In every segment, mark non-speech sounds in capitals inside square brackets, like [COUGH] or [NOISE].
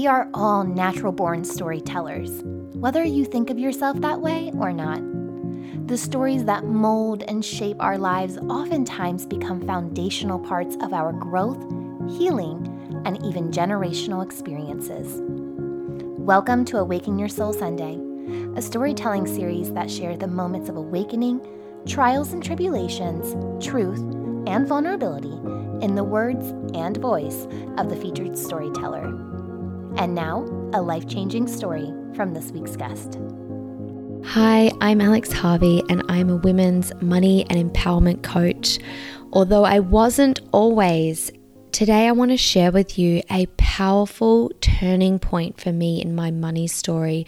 We are all natural born storytellers, whether you think of yourself that way or not. The stories that mold and shape our lives oftentimes become foundational parts of our growth, healing, and even generational experiences. Welcome to Awaken Your Soul Sunday, a storytelling series that shares the moments of awakening, trials and tribulations, truth, and vulnerability in the words and voice of the featured storyteller. And now, a life changing story from this week's guest. Hi, I'm Alex Harvey, and I'm a women's money and empowerment coach. Although I wasn't always, today I want to share with you a powerful turning point for me in my money story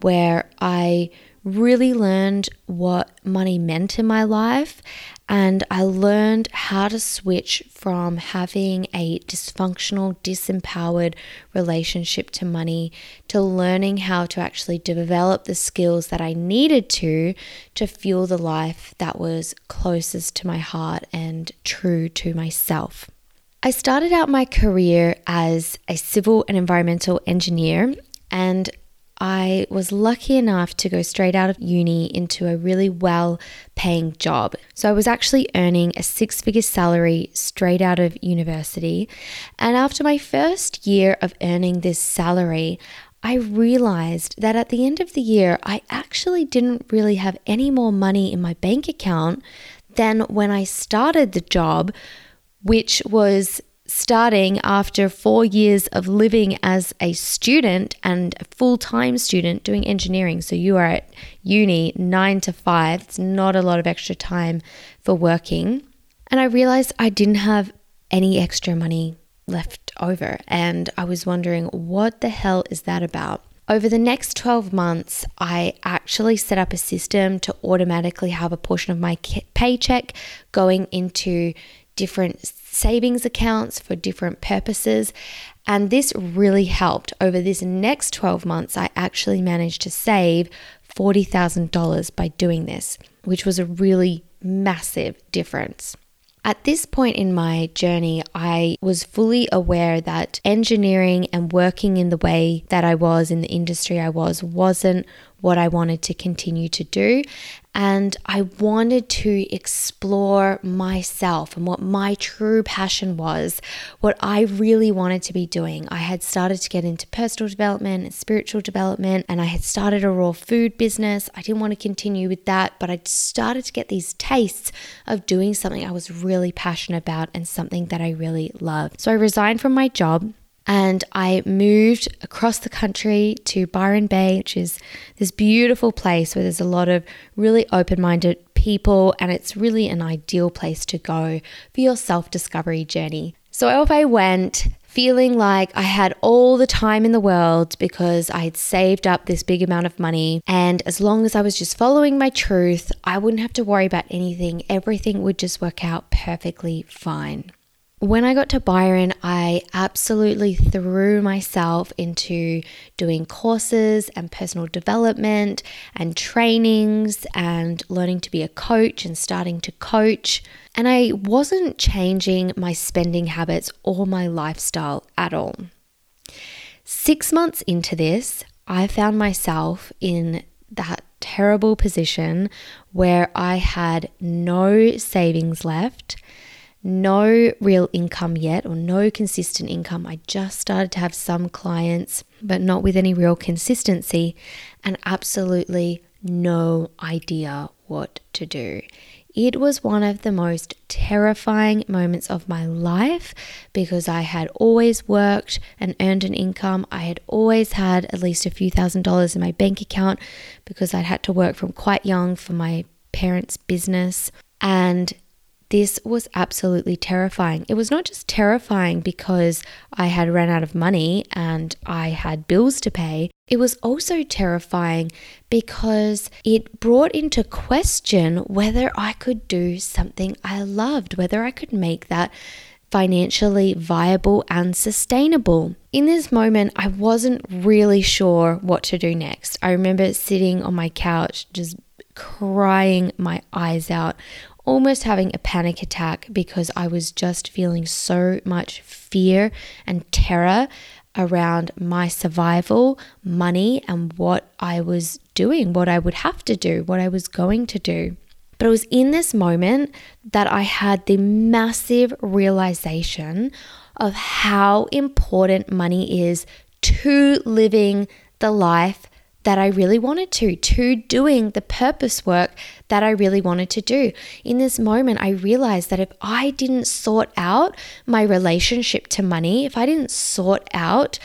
where I really learned what money meant in my life and I learned how to switch from having a dysfunctional, disempowered relationship to money to learning how to actually develop the skills that I needed to to fuel the life that was closest to my heart and true to myself. I started out my career as a civil and environmental engineer, and I was lucky enough to go straight out of uni into a really well paying job. So I was actually earning a six figure salary straight out of university. And after my first year of earning this salary, I realized that at the end of the year, I actually didn't really have any more money in my bank account than when I started the job, which was starting after four years of living as a student and a full time student doing engineering. So you are at uni nine to five, it's not a lot of extra time for working. And I realized I didn't have any extra money left over. And I was wondering, what the hell is that about? Over the next 12 months, I actually set up a system to automatically have a portion of my paycheck going into different savings accounts for different purposes. And this really helped. Over this next 12 months, I actually managed to save $40,000 by doing this, which was a really massive difference. At this point in my journey, I was fully aware that engineering and working in the way that I was in the industry I was wasn't what I wanted to continue to do. And I wanted to explore myself and what my true passion was, what I really wanted to be doing. I had started to get into personal development and spiritual development, and I had started a raw food business. I didn't want to continue with that, but I started to get these tastes of doing something I was really passionate about and something that I really loved. So I resigned from my job and I moved across the country to Byron Bay, which is this beautiful place where there's a lot of really open minded people, and it's really an ideal place to go for your self discovery journey. So off I went, feeling like I had all the time in the world because I had saved up this big amount of money. And as long as I was just following my truth, I wouldn't have to worry about anything. Everything would just work out perfectly fine. When I got to Byron, I absolutely threw myself into doing courses and personal development and trainings and learning to be a coach and starting to coach. And I wasn't changing my spending habits or my lifestyle at all. Six months into this, I found myself in that terrible position where I had no savings left no real income yet or no consistent income. I just started to have some clients, but not with any real consistency, and absolutely no idea what to do. It was one of the most terrifying moments of my life because I had always worked and earned an income. I had always had at least a few thousand dollars in my bank account because I'd had to work from quite young for my parents' business. And this was absolutely terrifying. It was not just terrifying because I had run out of money and I had bills to pay. It was also terrifying because it brought into question whether I could do something I loved, whether I could make that financially viable and sustainable. In this moment, I wasn't really sure what to do next. I remember sitting on my couch just crying my eyes out, almost having a panic attack because I was just feeling so much fear and terror around my survival, money, and what I was doing, what I would have to do, what I was going to do. But it was in this moment that I had the massive realization of how important money is to living the life that I really wanted to, to doing the purpose work that I really wanted to do. In this moment, I realized that if I didn't sort out my relationship to money, if I didn't sort out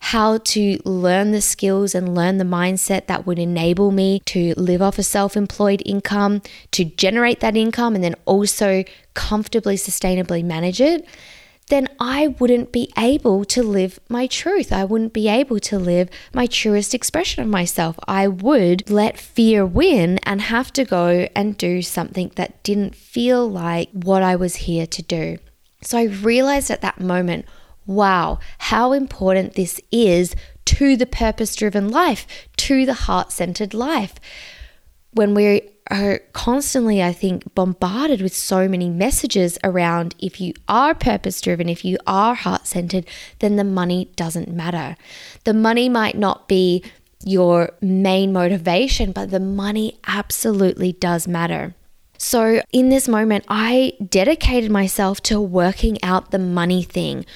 how to learn the skills and learn the mindset that would enable me to live off a self employed income, to generate that income, and then also comfortably, sustainably manage it, then I wouldn't be able to live my truth. I wouldn't be able to live my truest expression of myself. I would let fear win and have to go and do something that didn't feel like what I was here to do. So I realized at that moment, wow, how important this is to the purpose driven life, to the heart centered life. When we are constantly, I think, bombarded with so many messages around if you are purpose driven, if you are heart centered, then the money doesn't matter. The money might not be your main motivation, but the money absolutely does matter. So, in this moment, I dedicated myself to working out the money thing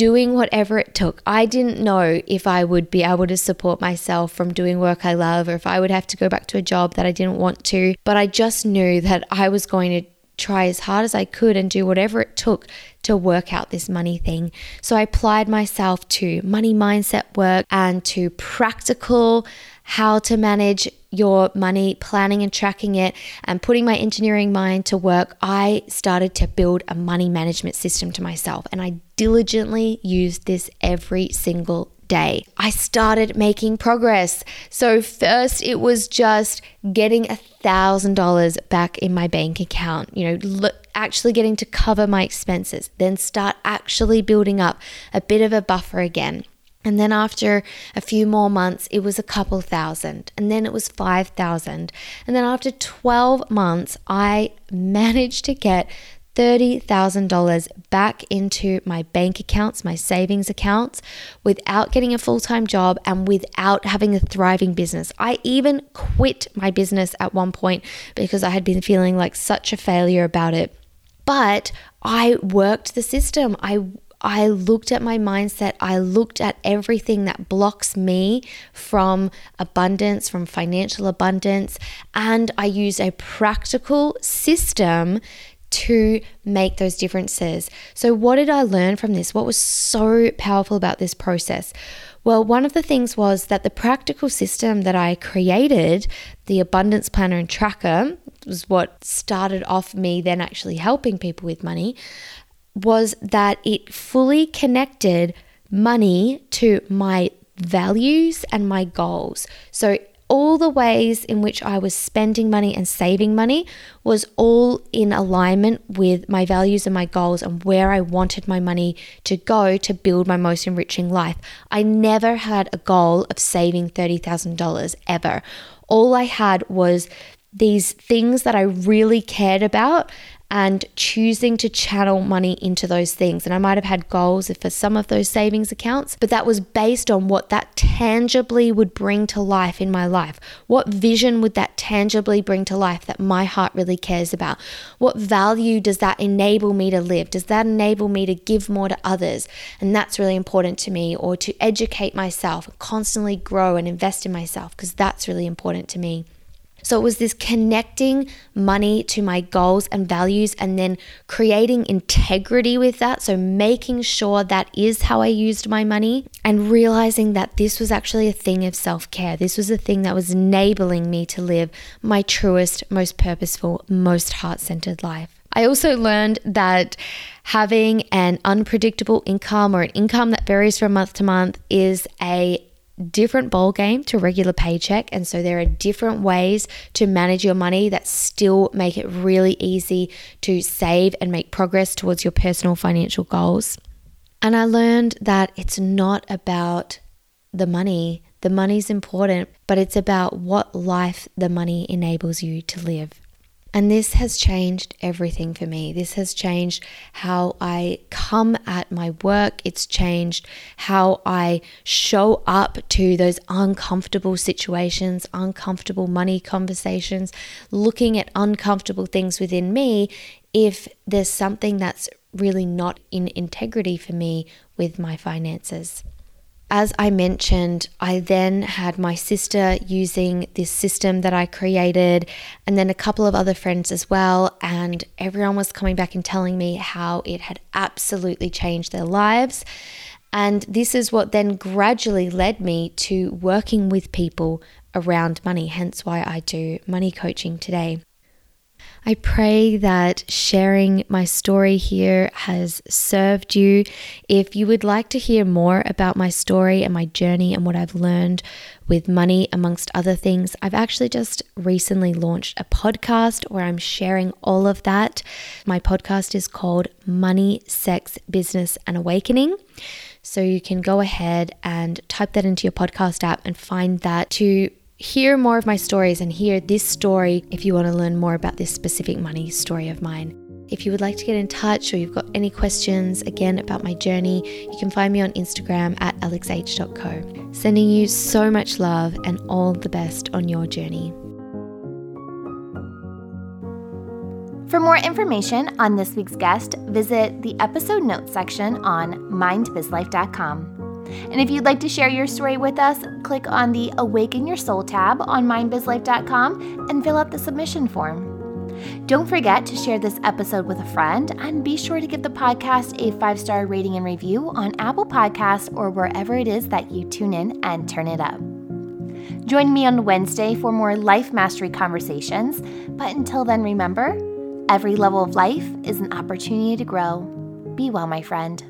doing whatever it took. I didn't know if I would be able to support myself from doing work I love or if I would have to go back to a job that I didn't want to, but I just knew that I was going to try as hard as I could and do whatever it took to work out this money thing. So I applied myself to money mindset work and to practical how to manage your money, planning and tracking it, and putting my engineering mind to work, I started to build a money management system to myself. And I diligently used this every single day. I started making progress. So, first, it was just getting a thousand dollars back in my bank account, you know, look, actually getting to cover my expenses, then start actually building up a bit of a buffer again. And then after a few more months, it was a couple thousand. And then it was 5,000. And then after 12 months, I [LAUGHS] managed to get $30,000 back into my bank accounts, my savings accounts, without getting a full time job and without having a thriving business. I even quit my business at one point because I had been feeling like such a failure about it. But I worked the system. I I looked at my mindset. I looked at everything that blocks me from abundance, from financial abundance, and I used a practical system to make those differences. So, what did I learn from this? What was so powerful about this process? Well, one of the things was that the practical system that I created, the abundance planner and tracker, was what started off me then actually helping people with money was that it fully connected money to my values and my goals. So, all the ways in which I was spending money and saving money was all in alignment with my values and my goals and where I wanted my money to go to build my most enriching life. I never had a goal of saving $30,000 ever. All I had was these things that I really cared about and choosing to channel money into those things. And I might have had goals for some of those savings accounts, but that was based on what that tangibly would bring to life in my life. What vision would that tangibly bring to life that my heart really cares about? What value does that enable me to live? Does that enable me to give more to others? And that's really important to me, or to educate myself, constantly grow and invest in myself, because that's really important to me. So it was this connecting money to my goals and values and then creating integrity with that. So making sure that is how I used my money and realizing that this was actually a thing of self care. This was a thing that was enabling me to live my truest, most purposeful, most heart centered life. I also learned that having an unpredictable income or an income that varies from month to month is a different ball game to regular paycheck and so there are different ways to manage your money that still make it really easy to save and make progress towards your personal financial goals. And I learned that it's not about the money. The money's important, but it's about what life the money enables you to live. And this has changed everything for me. This has changed how I come at my work. It's changed how I show up to those uncomfortable situations, uncomfortable money conversations, looking at uncomfortable things within me if there's something that's really not in integrity for me with my finances as I mentioned, I then had my sister using this system that I created, and then a couple of other friends as well. And everyone was coming back and telling me how it had absolutely changed their lives. And this is what then gradually led me to working with people around money, hence why I do money coaching today. I pray that sharing my story here has served you. If you would like to hear more about my story and my journey and what I've learned with money, amongst other things, I've actually just recently launched a podcast where I'm sharing all of that. My podcast is called Money, Sex, Business, and Awakening. So you can go ahead and type that into your podcast app and find that to hear more of my stories and hear this story if you want to learn more about this specific money story of mine. If you would like to get in touch or you've got any questions again about my journey, you can find me on Instagram at alexh.co. Sending you so much love and all the best on your journey. For more information on this week's guest, visit the episode notes section on mindbizlife.com. And if you'd like to share your story with us, click on the Awaken Your Soul tab on mindbizlife.com and fill out the submission form. Don't forget to share this episode with a friend and be sure to give the podcast a five star rating and review on Apple Podcasts or wherever it is that you tune in and turn it up. Join me on Wednesday for more life mastery conversations. But until then, remember every level of life is an opportunity to grow. Be well, my friend.